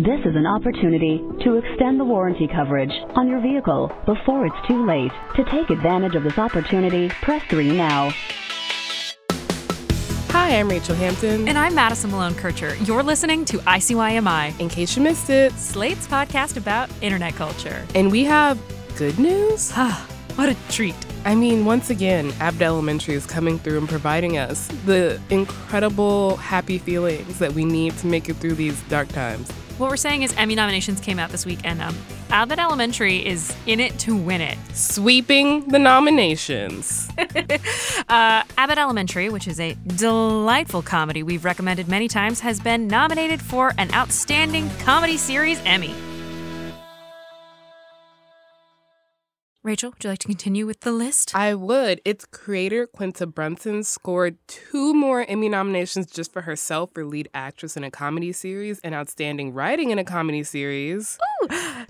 This is an opportunity to extend the warranty coverage on your vehicle before it's too late. To take advantage of this opportunity, press 3 now. Hi, I'm Rachelle Hampton. And I'm Madison Malone Kircher. You're listening to ICYMI, in case you missed it, Slate's podcast about internet culture. and we have good news. Ah, what a treat. I mean, once again, Abbott Elementary is coming through and providing us the incredible happy feelings that we need to make it through these dark times. What we're saying is Emmy nominations came out this week, and um, Abbott Elementary is in it to win it. Sweeping the nominations. Uh, Abbott Elementary, which is a delightful comedy we've recommended many times, has been nominated for an Outstanding Comedy Series Emmy. Rachelle, would you like to continue with the list? I would. Its creator, Quinta Brunson, scored two more Emmy nominations just for herself for lead actress in a comedy series and outstanding writing in a comedy series.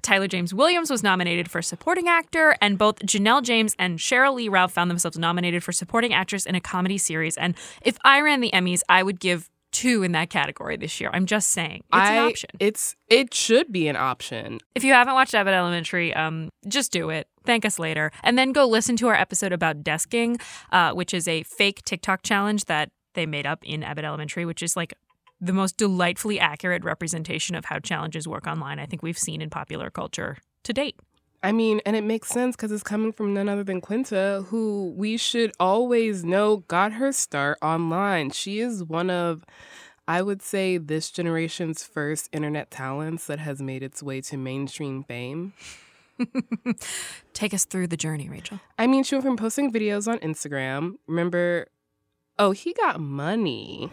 Tyler James Williams was nominated for supporting actor, and both Janelle James and Sheryl Lee Ralph found themselves nominated for supporting actress in a comedy series. And if I ran the Emmys, I would give two in that category this year. I'm just saying. It's I, an option. It's it should be an option. If you haven't watched Abbott Elementary, um, just do it. Thank us later. And then go listen to our episode about desking, uh, which is a fake TikTok challenge that they made up in Abbott Elementary, which is like the most delightfully accurate representation of how challenges work online I think we've seen in popular culture to date. I mean, and it makes sense because it's coming from none other than Quinta, who we should always know got her start online. She is one of, I would say, this generation's first internet talents that has made its way to mainstream fame. Take us through the journey, Rachelle. I mean, she went from posting videos on Instagram. Remember, oh, he got money.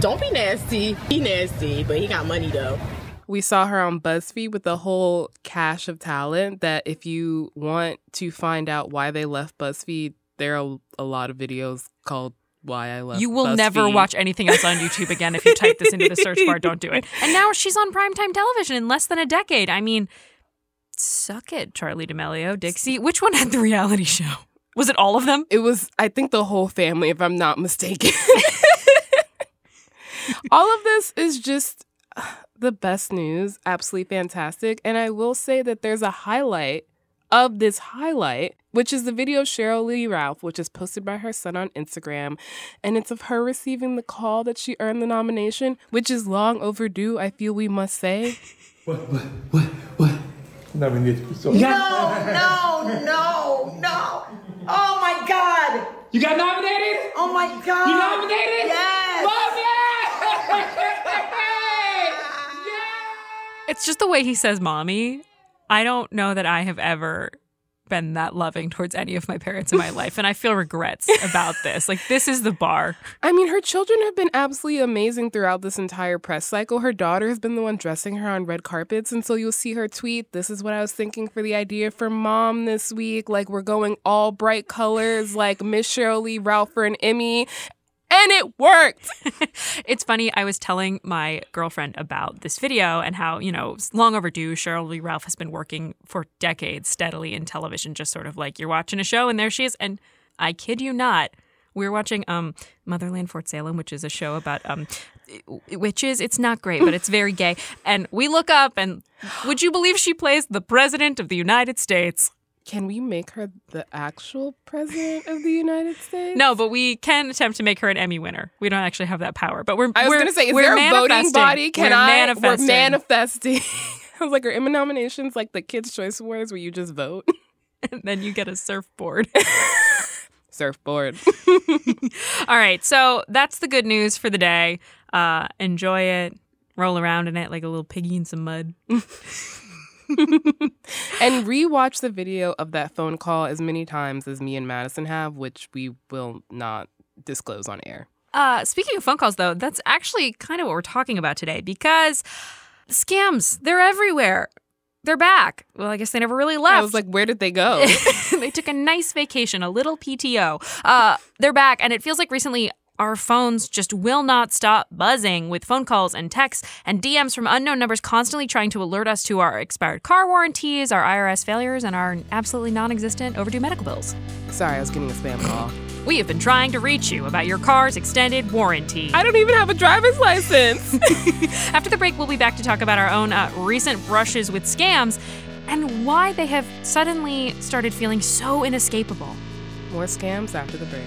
Don't be nasty. He nasty, but he got money though. We saw her on BuzzFeed with a whole cache of talent that if you want to find out why they left BuzzFeed, there are a lot of videos called Why I Left You will BuzzFeed. never watch anything else on YouTube again if you type this into the search bar. Don't do it. And now she's on primetime television in less than a decade. I mean, suck it, Charli D'Amelio, Dixie. Which one had the reality show? Was it all of them? It was, I think, the whole family, if I'm not mistaken. all of this is just uh, the best news, absolutely fantastic. And I will say that there's a highlight of this highlight, which is the video of Sheryl Lee Ralph, which is posted by her son on Instagram. And it's of her receiving the call that she earned the nomination, which is long overdue, I feel we must say. What, what, what, what? Nominated for so No, no, no, no. Oh my God. You got nominated? Oh my God. You nominated? Yes. Love It's just the way he says mommy. I don't know that I have ever been that loving towards any of my parents in my life. And I feel regrets about this. Like, this is the bar. I mean, her children have been absolutely amazing throughout this entire press cycle. Her daughter has been the one dressing her on red carpets. And so you'll see her tweet, This is what I was thinking for the idea for mom this week. Like, we're going all bright colors, like Miss Shirley, Ralph for an Emmy. And it worked. It's funny. I was telling my girlfriend about this video and how, you know, long overdue. Sheryl Ralph has been working for decades steadily in television, just sort of like you're watching a show and there she is. And I kid you not, we were watching um, Motherland Fort Salem, which is a show about um, witches. It's not great, but it's very gay. And we look up, and would you believe she plays the President of the United States? Can we make her the actual president of the United States? No, but we can attempt to make her an Emmy winner. We don't actually have that power, but we're. I was going to say, is there a voting body? Can we're I? Manifesting. We're manifesting. I was like, are Emmy nominations like the Kids' Choice Awards where you just vote? and then you get a surfboard. Surfboard. All right, so that's the good news for the day. Uh, enjoy it. Roll around in it like a little piggy in some mud. and rewatch the video of that phone call as many times as me and Madison have, which we will not disclose on air. Uh, speaking of phone calls, though, that's actually kind of what we're talking about today because scams, they're everywhere. They're back. Well, I guess they never really left. I was like, where did they go? they took a nice vacation, a little PTO. Uh, they're back, and it feels like recently our phones just will not stop buzzing with phone calls and texts and DMs from unknown numbers constantly trying to alert us to our expired car warranties, our IRS failures, and our absolutely non existent overdue medical bills. Sorry, I was getting a spam call. We have been trying to reach you about your car's extended warranty. I don't even have a driver's license. After the break, we'll be back to talk about our own uh, recent brushes with scams and why they have suddenly started feeling so inescapable. More scams after the break.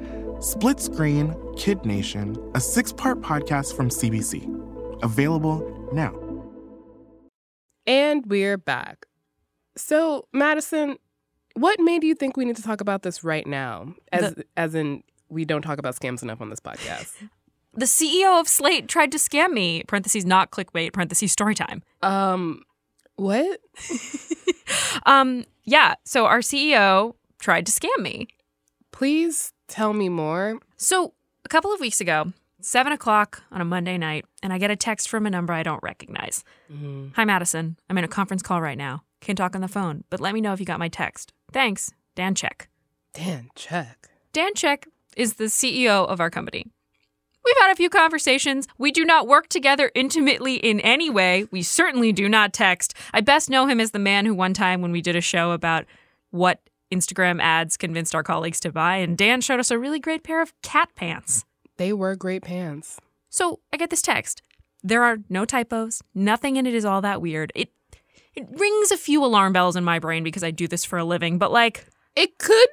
Split Screen Kid Nation, a six part podcast from CBC. Available now. And we're back. So, Madison, what made you think we need to talk about this right now? As The- as in we don't talk about scams enough on this podcast. The CEO of Slate tried to scam me, parentheses, not clickbait, parentheses, story time. Um what? Um, yeah, so our CEO tried to scam me. Please tell me more. So a couple of weeks ago, seven o'clock on a Monday night, and I get a text from a number I don't recognize. Mm-hmm. Hi, Madison. I'm in a conference call right now. Can't talk on the phone, but let me know if you got my text. Thanks, Dan Check. Dan, check. Dan Check is the CEO of our company. We've had a few conversations. We do not work together intimately in any way. We certainly do not text. I best know him as the man who, one time, when we did a show about what Instagram ads convinced our colleagues to buy, and Dan showed us a really great pair of cat pants. They were great pants. So I get this text. There are no typos. Nothing in it is all that weird. It it rings a few alarm bells in my brain because I do this for a living, but like It could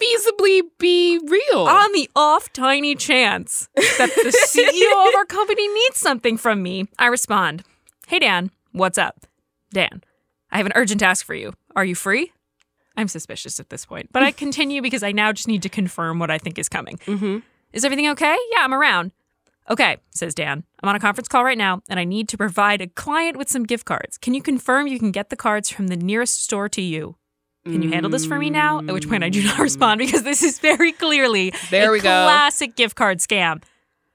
feasibly be real. on the off tiny chance that the CEO of our company needs something from me, I respond, Hey Dan, what's up? Dan, I have an urgent task for you. Are you free? I'm suspicious at this point, but I continue because I now just need to confirm what I think is coming. mm-hmm. Is everything okay? Yeah, I'm around. Okay, says Dan. I'm on a conference call right now, and I need to provide a client with some gift cards. Can you confirm you can get the cards from the nearest store to you? Can you handle this for me now? At which point I do not respond because this is very clearly There a we go. classic gift card scam.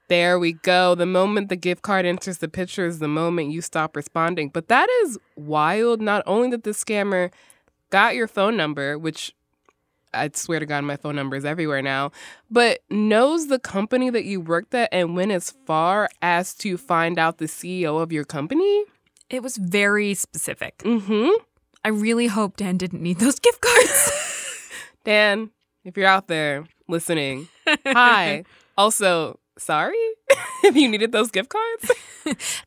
There we go. The moment the gift card enters the picture is the moment you stop responding. But that is wild. Not only that the scammer got your phone number, which I swear to God, my phone number is everywhere now, but knows the company that you worked at and went as far as to find out the CEO of your company. It was very specific. Mm-hmm. I really hope Dan didn't need those gift cards. Dan, if you're out there listening, hi. Also, sorry if you needed those gift cards.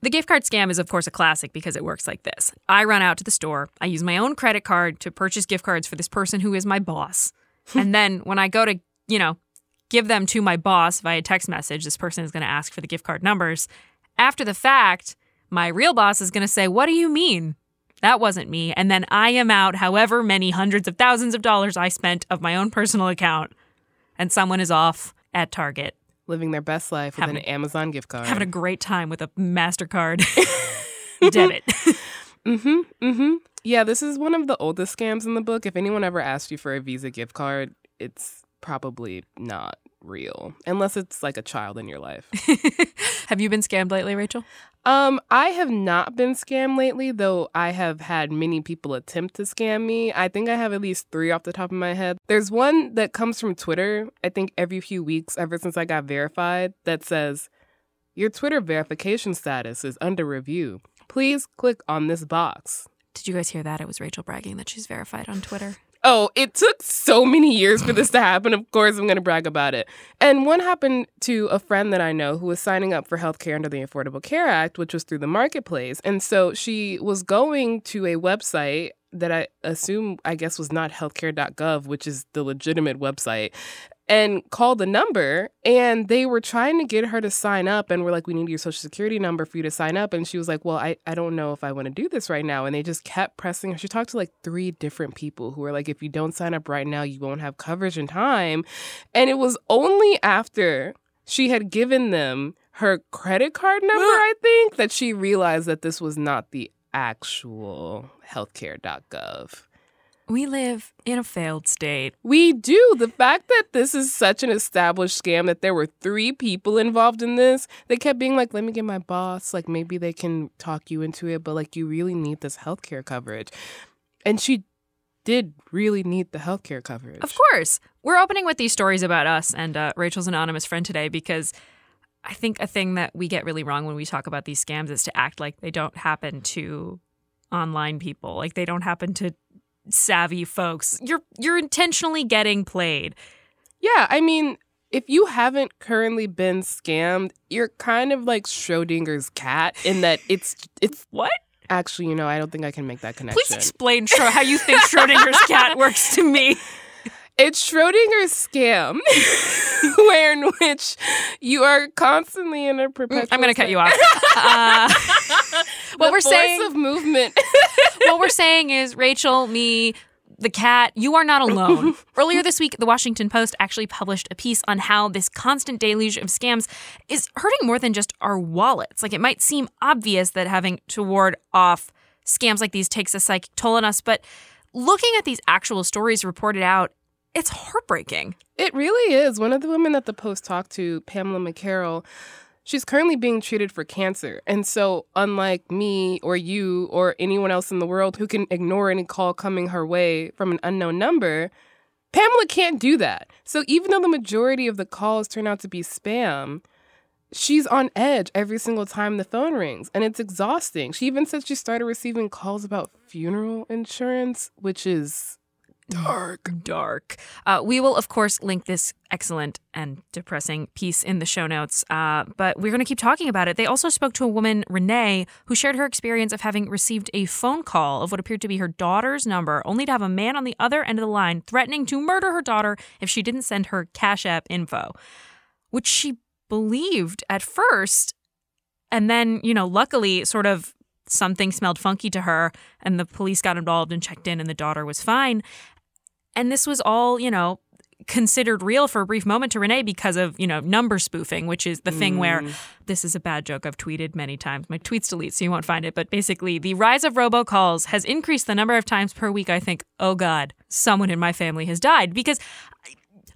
The gift card scam is, of course, a classic because it works like this I run out to the store, I use my own credit card to purchase gift cards for this person who is my boss. and then when I go to, you know, give them to my boss via text message, this person is going to ask for the gift card numbers. After the fact, my real boss is going to say, What do you mean? That wasn't me. And then I am out however many hundreds of thousands of dollars I spent of my own personal account. And someone is off at Target Living their best life with an Amazon gift card. having a great time with a MasterCard debit. Mm-hmm. Mm-hmm. Yeah, this is one of the oldest scams in the book. If anyone ever asked you for a Visa gift card, it's probably not real unless it's like a child in your life. Have you been scammed lately, Rachelle? Um, I have not been scammed lately, though I have had many people attempt to scam me. I think I have at least three off the top of my head. There's one that comes from Twitter, I think every few weeks, ever since I got verified, that says, Your Twitter verification status is under review. Please click on this box. Did you guys hear that? It was Rachelle bragging that she's verified on Twitter. Oh, it took so many years for this to happen. Of course, I'm going to brag about it. And one happened to a friend that I know who was signing up for healthcare under the Affordable Care Act, which was through the marketplace. And so she was going to a website that I assume, I guess, was not healthcare.gov, which is the legitimate website and called the number and they were trying to get her to sign up and we're like we need your social security number for you to sign up. And she was like well i, I don't know if i want to do this right now. And they just kept pressing her. She talked to like three different people who were like if you don't sign up right now you won't have coverage in time. And it was only after she had given them her credit card number i think that she realized that this was not the actual healthcare.gov we live in a failed state. We do. The fact that this is such an established scam that there were three people involved in this, they kept being like, let me get my boss. Like, maybe they can talk you into it, but like, you really need this healthcare coverage. And she did really need the healthcare coverage. Of course. We're opening with these stories about us and uh, Rachelle's anonymous friend today because I think a thing that we get really wrong when we talk about these scams is to act like they don't happen to online people. Like they don't happen to savvy folks. You're you're intentionally getting played. Yeah, I mean, if you haven't currently been scammed, you're kind of like Schrodinger's cat in that it's it's what? Actually, you know, I don't think I can make that connection. Please explain how you think Schrodinger's cat works to me. It's Schrodinger's scam, where in which you are constantly in a perpetual. I'm going to cut you off. Uh, what we're saying of movement. what we're saying is Rachelle, me, the cat, you are not alone. Earlier this week, the Washington Post actually published a piece on how this constant deluge of scams is hurting more than just our wallets. Like it might seem obvious that having to ward off scams like these takes a psychic toll on us, but looking at these actual stories reported out, it's heartbreaking. It really is. One of the women that the Post talked to, Pamela McCarroll, she's currently being treated for cancer. And so, unlike me or you or anyone else in the world who can ignore any call coming her way from an unknown number, Pamela can't do that. So, even though the majority of the calls turn out to be spam, she's on edge every single time the phone rings and it's exhausting. She even said she started receiving calls about funeral insurance, which is dark. Dark. Uh, we will, of course, link this excellent and depressing piece in the show notes, uh, but we're going to keep talking about it. They also spoke to a woman, Renee, who shared her experience of having received a phone call of what appeared to be her daughter's number, only to have a man on the other end of the line threatening to murder her daughter if she didn't send her Cash App info, which she believed at first. And then, you know, luckily, sort of something smelled funky to her, and the police got involved and checked in, and the daughter was fine. And this was all, you know, considered real for a brief moment to Renee because of, you know, number spoofing, which is the thing where Mm. this is a bad joke I've tweeted many times. My tweets delete, so you won't find it. But basically, the rise of robocalls has increased the number of times per week I think, oh God, someone in my family has died. Because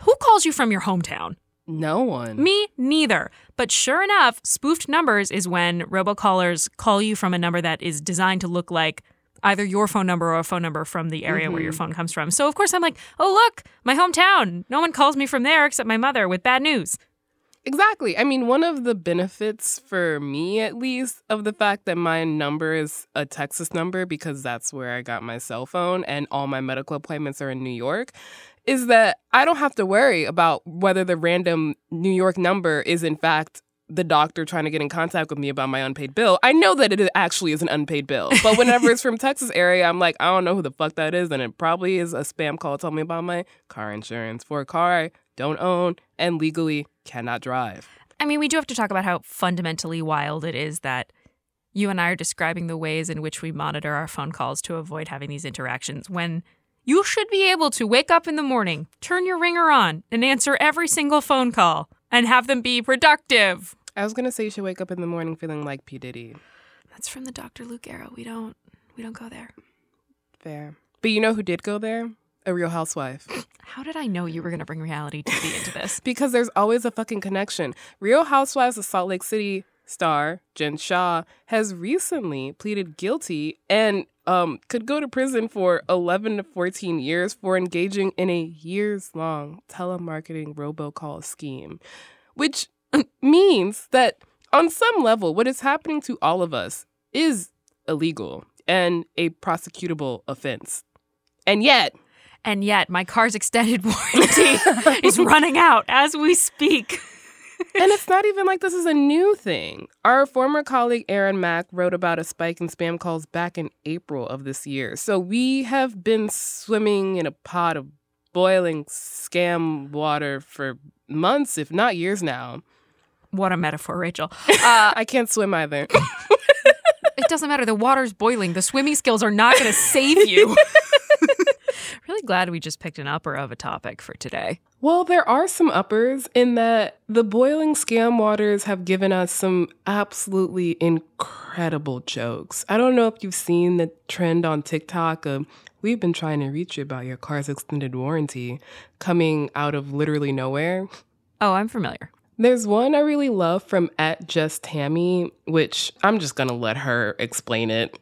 who calls you from your hometown? No one. Me, neither. But sure enough, spoofed numbers is when robocallers call you from a number that is designed to look like either your phone number or a phone number from the area where your Mhm. phone comes from. So of course I'm like, "Oh, look, my hometown. No one calls me from there except my mother with bad news." Exactly. I mean, one of the benefits for me, at least, of the fact that my number is a Texas number because that's where I got my cell phone and all my medical appointments are in New York, is that I don't have to worry about whether the random New York number is, in fact, the doctor trying to get in contact with me about my unpaid bill. I know that it actually is an unpaid bill, but whenever it's from Texas area, I'm like, I don't know who the fuck that is, and it probably is a spam call telling me about my car insurance for a car I don't own and legally cannot drive. I mean, we do have to talk about how fundamentally wild it is that you and I are describing the ways in which we monitor our phone calls to avoid having these interactions when you should be able to wake up in the morning, turn your ringer on, and answer every single phone call and have them be productive. I was gonna say you should wake up in the morning feeling like P Diddy. That's from the Dr. Luke era. We don't we don't go there. Fair. But you know who did go there? A real housewife. How did I know you were going to bring reality TV into this? because there's always a fucking connection. Real Housewives of Salt Lake City star Jen Shah has recently pleaded guilty and um, could go to prison for 11 to 14 years for engaging in a years long telemarketing robocall scheme, which means that on some level, what is happening to all of us is illegal and a prosecutable offense. And yet, and yet my car's extended warranty is running out as we speak. And it's not even like this is a new thing. Our former colleague Aaron Mak wrote about a spike in spam calls back in April of this year. So we have been swimming in a pot of boiling scam water for months, if not years now. What a metaphor, Rachelle. Uh, I can't swim either. it doesn't matter. The water's boiling. The swimming skills are not going to save you. really glad we just picked an upper of a topic for today. Well, there are some uppers in that the boiling scam waters have given us some absolutely incredible jokes. I don't know if you've seen the trend on TikTok of we've been trying to reach you about your car's extended warranty coming out of literally nowhere. Oh, I'm familiar. There's one I really love from at just Tammy, which I'm just gonna let her explain it.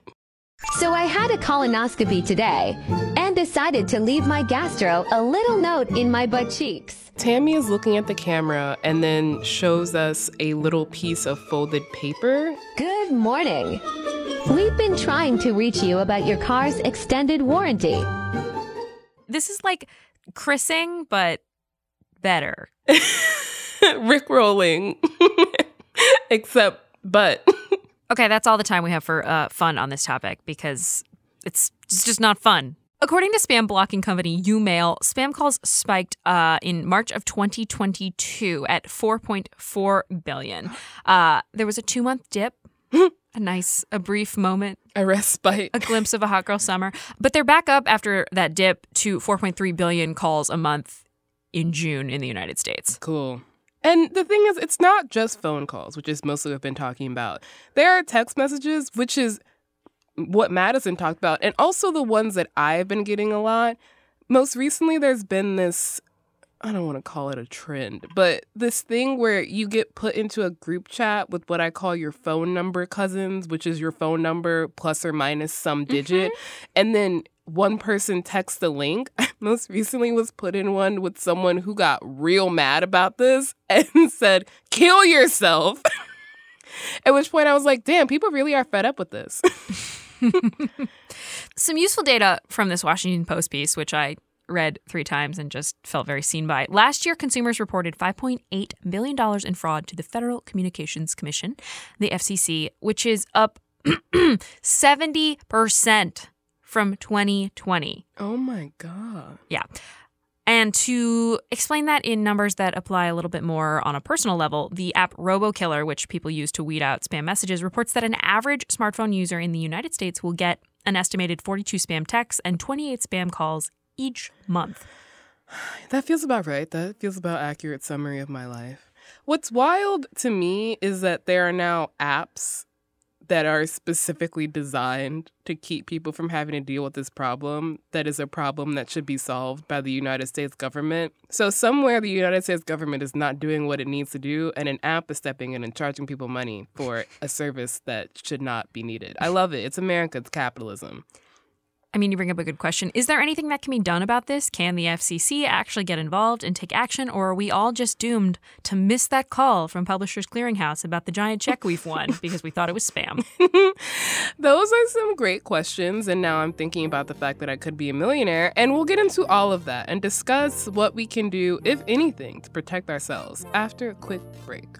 So I had a colonoscopy today and decided to leave my gastro a little note in my butt cheeks. Tammy is looking at the camera and then shows us a little piece of folded paper. Good morning. We've been trying to reach you about your car's extended warranty. This is like chrising, but better. Rick rolling. Except, but. okay, that's all the time we have for uh, fun on this topic because it's, it's just not fun. According to spam blocking company YouMail, spam calls spiked uh, in March of 2022 at 4.4 billion. Uh, there was a two month dip. a nice, a brief moment, a respite, a glimpse of a hot girl summer. But they're back up after that dip to 4.3 billion calls a month in June in the United States. Cool. And the thing is, it's not just phone calls, which is mostly what I've been talking about. There are text messages, which is what Madison talked about, and also the ones that I've been getting a lot. Most recently, there's been this I don't want to call it a trend, but this thing where you get put into a group chat with what I call your phone number cousins, which is your phone number plus or minus some digit. Mm-hmm. And then one person texts the link. I most recently was put in one with someone who got real mad about this and said, kill yourself. At which point I was like, damn, people really are fed up with this. Some useful data from this Washington Post piece, which I read three times and just felt very seen by. Last year, consumers reported $5.8 billion in fraud to the Federal Communications Commission, the FCC, which is up 70% from 2020. Oh my God. Yeah. And to explain that in numbers that apply a little bit more on a personal level, the app RoboKiller, which people use to weed out spam messages, reports that an average smartphone user in the United States will get an estimated 42 spam texts and 28 spam calls each month. That feels about right. That feels about accurate summary of my life. What's wild to me is that there are now apps that are specifically designed to keep people from having to deal with this problem that is a problem that should be solved by the United States government. So somewhere the United States government is not doing what it needs to do and an app is stepping in and charging people money for a service that should not be needed. I love it. It's America, it's capitalism. I mean, you bring up a good question. Is there anything that can be done about this? Can the FCC actually get involved and take action, or are we all just doomed to miss that call from Publishers Clearinghouse about the giant check we've won because we thought it was spam? Those are some great questions, and now I'm thinking about the fact that I could be a millionaire, and we'll get into all of that and discuss what we can do, if anything, to protect ourselves after a quick break.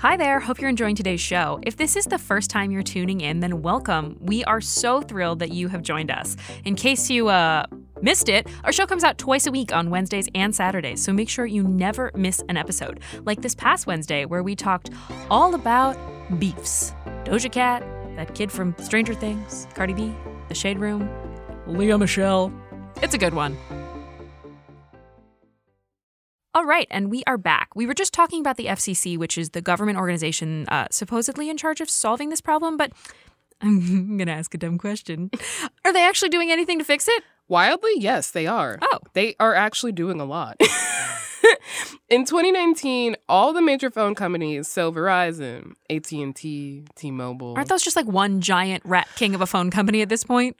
Hi there, hope you're enjoying today's show. If this is the first time you're tuning in, then welcome. We are so thrilled that you have joined us. In case you uh, missed it, our show comes out twice a week on Wednesdays and Saturdays, so make sure you never miss an episode. Like this past Wednesday, where we talked all about beefs. Doja Cat, that kid from Stranger Things, Cardi B, The Shade Room, Lea Michele. It's a good one. All right, and we are back. We were just talking about the FCC, which is the government organization uh, supposedly in charge of solving this problem, but I'm going to ask a dumb question. Are they actually doing anything to fix it? Wildly, yes, they are. Oh. They are actually doing a lot. in 2019, all the major phone companies, so Verizon, AT&T, T-Mobile. Aren't those just like one giant rat king of a phone company at this point?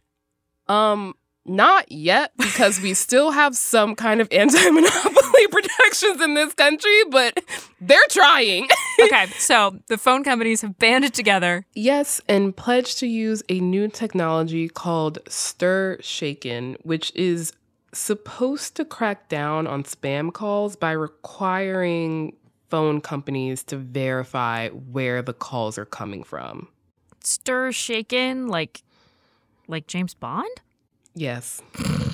Um, not yet, because we still have some kind of anti-monopoly protections in this country, but they're trying. okay, so the phone companies have banded together. Yes, and pledged to use a new technology called Stir Shaken, which is supposed to crack down on spam calls by requiring phone companies to verify where the calls are coming from. Stir Shaken, like like James Bond? Yes.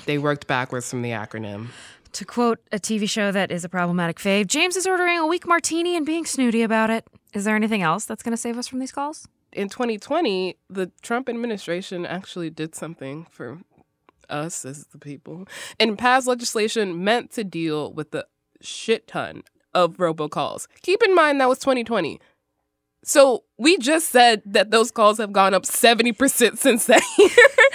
they worked backwards from the acronym. To quote a TV show that is a problematic fave, James is ordering a weak martini and being snooty about it. Is there anything else that's going to save us from these calls? In 2020, the Trump administration actually did something for us as the people and passed legislation meant to deal with the shit ton of robocalls. Keep in mind that was 2020. So we just said that those calls have gone up 70% since that year.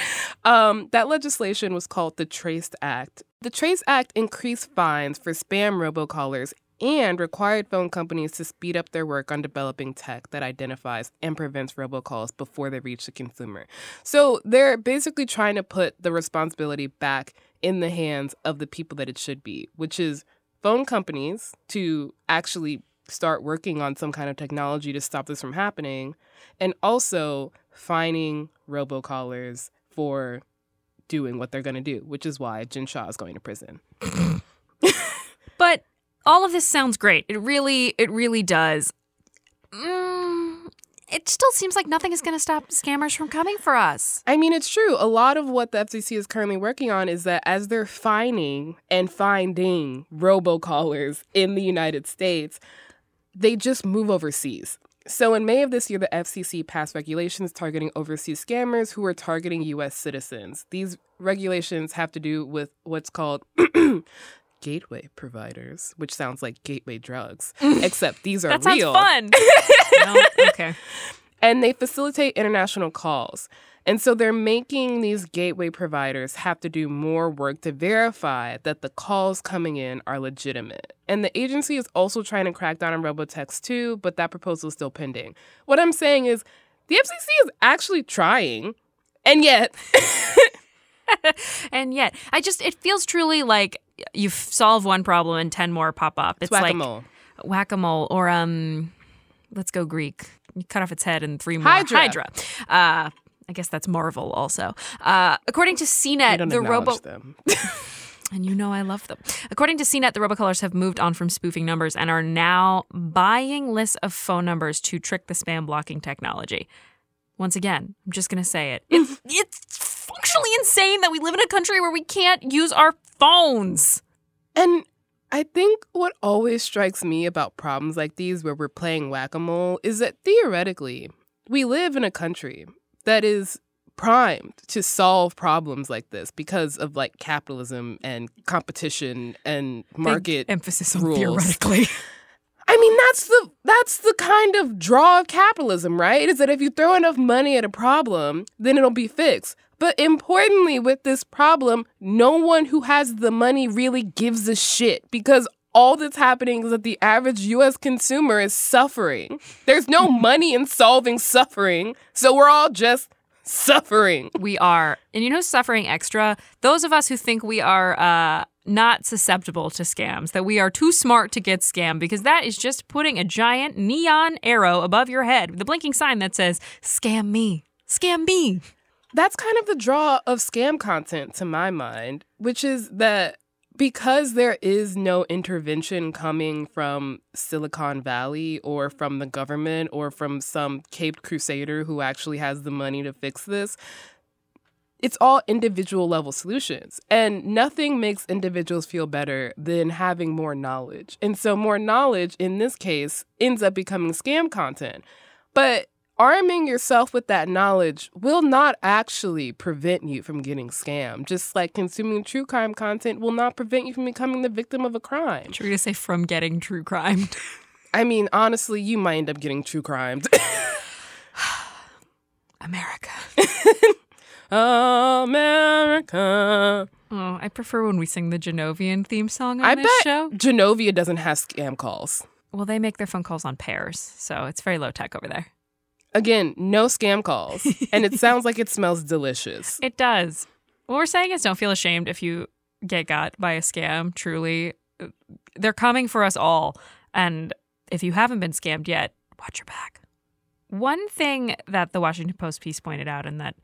um, that legislation was called the TRACED Act. The TRACED Act increased fines for spam robocallers and required phone companies to speed up their work on developing tech that identifies and prevents robocalls before they reach the consumer. So they're basically trying to put the responsibility back in the hands of the people that it should be, which is phone companies to actually start working on some kind of technology to stop this from happening, and also finding robocallers for doing what they're going to do, which is why Jen Shah is going to prison. but all of this sounds great. It really, it really does. Mm, it still seems like nothing is going to stop scammers from coming for us. I mean, it's true. A lot of what the FCC is currently working on is that as they're finding and finding robocallers in the United States, they just move overseas. So, in May of this year, the FCC passed regulations targeting overseas scammers who are targeting US citizens. These regulations have to do with what's called gateway providers, which sounds like gateway drugs, except these are that real. Sounds fun. no? Okay. And they facilitate international calls. And so they're making these gateway providers have to do more work to verify that the calls coming in are legitimate. And the agency is also trying to crack down on robotext too, but that proposal is still pending. What I'm saying is the FCC is actually trying, and yet. and yet, I just, it feels truly like you solve one problem and 10 more pop up. It's, it's whack-a-mole. like whack a mole, or, um, let's go Greek. Cut off its head and three more. Hydra. Hydra. Uh, I guess that's Marvel also. Uh, according to CNET, the robo. and you know I love them. According to CNET, the robocallers have moved on from spoofing numbers and are now buying lists of phone numbers to trick the spam blocking technology. Once again, I'm just going to say it. It's, it's functionally insane that we live in a country where we can't use our phones. And I think what always strikes me about problems like these where we're playing whack a mole is that theoretically, we live in a country that is primed to solve problems like this because of like capitalism and competition and market Big emphasis on rules. theoretically. I mean, that's the that's the kind of draw of capitalism, right? Is that if you throw enough money at a problem, then it'll be fixed. But importantly, with this problem, no one who has the money really gives a shit because all that's happening is that the average US consumer is suffering. There's no money in solving suffering, so we're all just suffering. We are. And you know, suffering extra? Those of us who think we are uh, not susceptible to scams, that we are too smart to get scammed, because that is just putting a giant neon arrow above your head a blinking sign that says, Scam me, scam me. That's kind of the draw of scam content to my mind, which is that because there is no intervention coming from Silicon Valley or from the government or from some caped crusader who actually has the money to fix this, it's all individual level solutions. And nothing makes individuals feel better than having more knowledge. And so, more knowledge in this case ends up becoming scam content. But arming yourself with that knowledge will not actually prevent you from getting scammed. Just like consuming true crime content will not prevent you from becoming the victim of a crime. Should we just say from getting true crime? I mean, honestly, you might end up getting true crimes. America. America. Oh, I prefer when we sing the Genovian theme song on I this bet show. Genovia doesn't have scam calls. Well, they make their phone calls on pears, so it's very low tech over there. Again, no scam calls. and it sounds like it smells delicious. It does. What we're saying is don't feel ashamed if you get got by a scam, truly. They're coming for us all. And if you haven't been scammed yet, watch your back. One thing that the Washington Post piece pointed out and that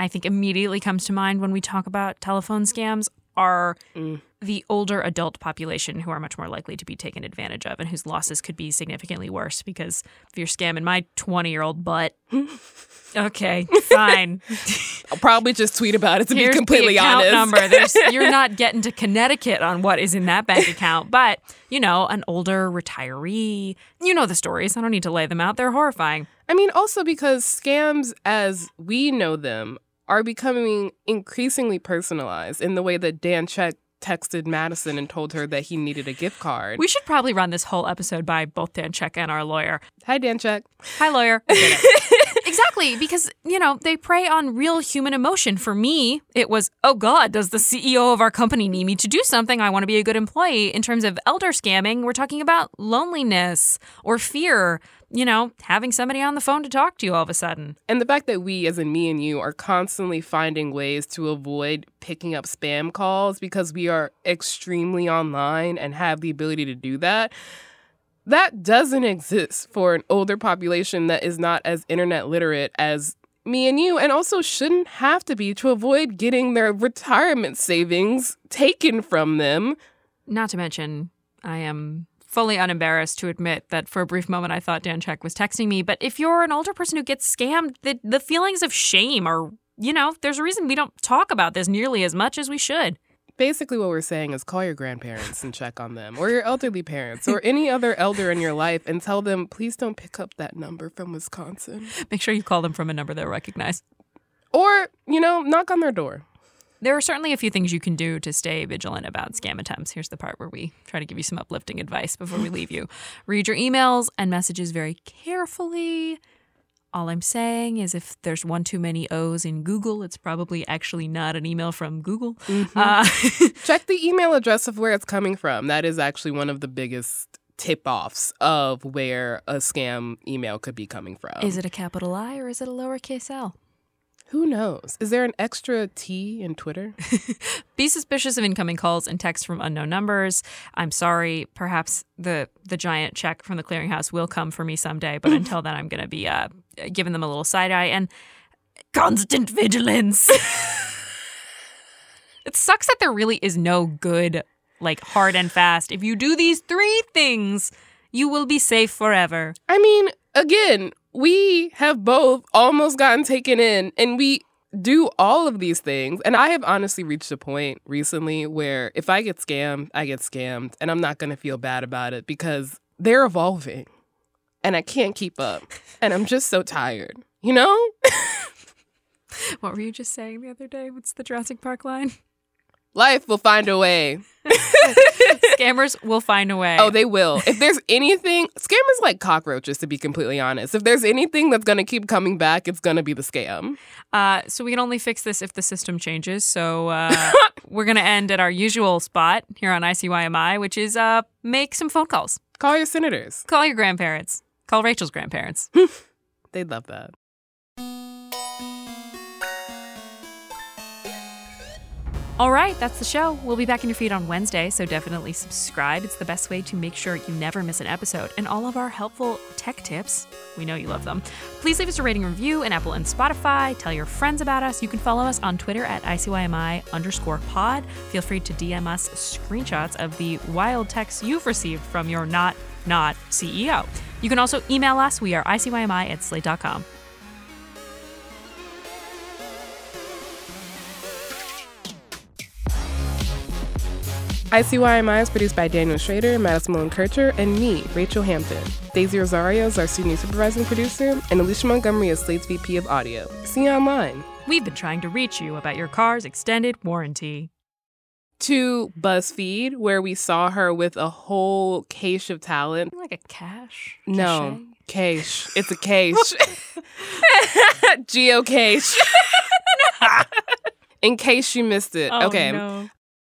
I think immediately comes to mind when we talk about telephone scams are Mm. the older adult population who are much more likely to be taken advantage of and whose losses could be significantly worse because if you're scamming my 20 year old butt, okay, fine. I'll probably just tweet about it to Here's be completely honest. number. There's, you're not getting to Connecticut on what is in that bank account, but you know, an older retiree. You know the stories. I don't need to lay them out. They're horrifying. I mean, also because scams as we know them are becoming increasingly personalized in the way that Dan Check texted Madison and told her that he needed a gift card. We should probably run this whole episode by both Dan Check and our lawyer. Hi, Dan Check. Hi, lawyer. Exactly, because, you know, they prey on real human emotion. For me, it was, oh God, does the CEO of our company need me to do something? I want to be a good employee. In terms of elder scamming, we're talking about loneliness or fear, you know, having somebody on the phone to talk to you all of a sudden. And the fact that we, as in me and you, are constantly finding ways to avoid picking up spam calls because we are extremely online and have the ability to do that. That doesn't exist for an older population that is not as internet literate as me and you, and also shouldn't have to be to avoid getting their retirement savings taken from them. Not to mention, I am fully unembarrassed to admit that for a brief moment I thought Dan Check was texting me. But if you're an older person who gets scammed, the, the feelings of shame are, you know, there's a reason we don't talk about this nearly as much as we should. Basically, what we're saying is call your grandparents and check on them, or your elderly parents, or any other elder in your life, and tell them, please don't pick up that number from Wisconsin. Make sure you call them from a number they'll recognize. Or, you know, knock on their door. There are certainly a few things you can do to stay vigilant about scam attempts. Here's the part where we try to give you some uplifting advice before we leave you. Read your emails and messages very carefully. All I'm saying is if there's one too many O's in Google, it's probably actually not an email from Google. Uh, Check the email address of where it's coming from. That is actually one of the biggest tip offs of where a scam email could be coming from. is it a capital I or is it a lowercase l? Who knows? Is there an extra T in Twitter? Be suspicious of incoming calls and texts from unknown numbers. I'm sorry. Perhaps the the giant check from the clearinghouse will come for me someday, but until then, I'm going to be uh, giving them a little side eye and constant vigilance. it sucks that there really is no good, like hard and fast. If you do these three things, you will be safe forever. I mean, again, we have both almost gotten taken in and we do all of these things. And I have honestly reached a point recently where if I get scammed, I get scammed and I'm not going to feel bad about it because they're evolving and I can't keep up. And I'm just so tired, you know? What were you just saying the other day? What's the Jurassic Park line? Life will find a way. Scammers will find a way. Oh, they will. If there's anything, scammers like cockroaches, to be completely honest. If there's anything that's going to keep coming back, it's going to be the scam. Uh, so we can only fix this if the system changes. So uh, we're going to end at our usual spot here on ICYMI, which is uh, make some phone calls. Call your senators. Call your grandparents. Call Rachelle's grandparents. They'd love that. All right, that's the show. We'll be back in your feed on Wednesday, so definitely subscribe. It's the best way to make sure you never miss an episode. And all of our helpful tech tips, we know you love them. Please leave us a rating and review in Apple and Spotify. Tell your friends about us. You can follow us on Twitter at ICYMI underscore pod. Feel free to DM us screenshots of the wild texts you've received from your not not CEO. You can also email us. We are ICYMI at slate.com. ICYMI is produced by Daniel Schroeder, Madison Malone Kircher, and me, Rachelle Hampton. Daisy Rosario is our senior supervising producer, and Alicia Montgomery is Slate's VP of Audio. See you online. We've been trying to reach you about your car's extended warranty. To BuzzFeed, where we saw her with a whole cache of talent. Like a cache? No, cache. It's a cache. Geocache. In case you missed it. Oh, okay. no.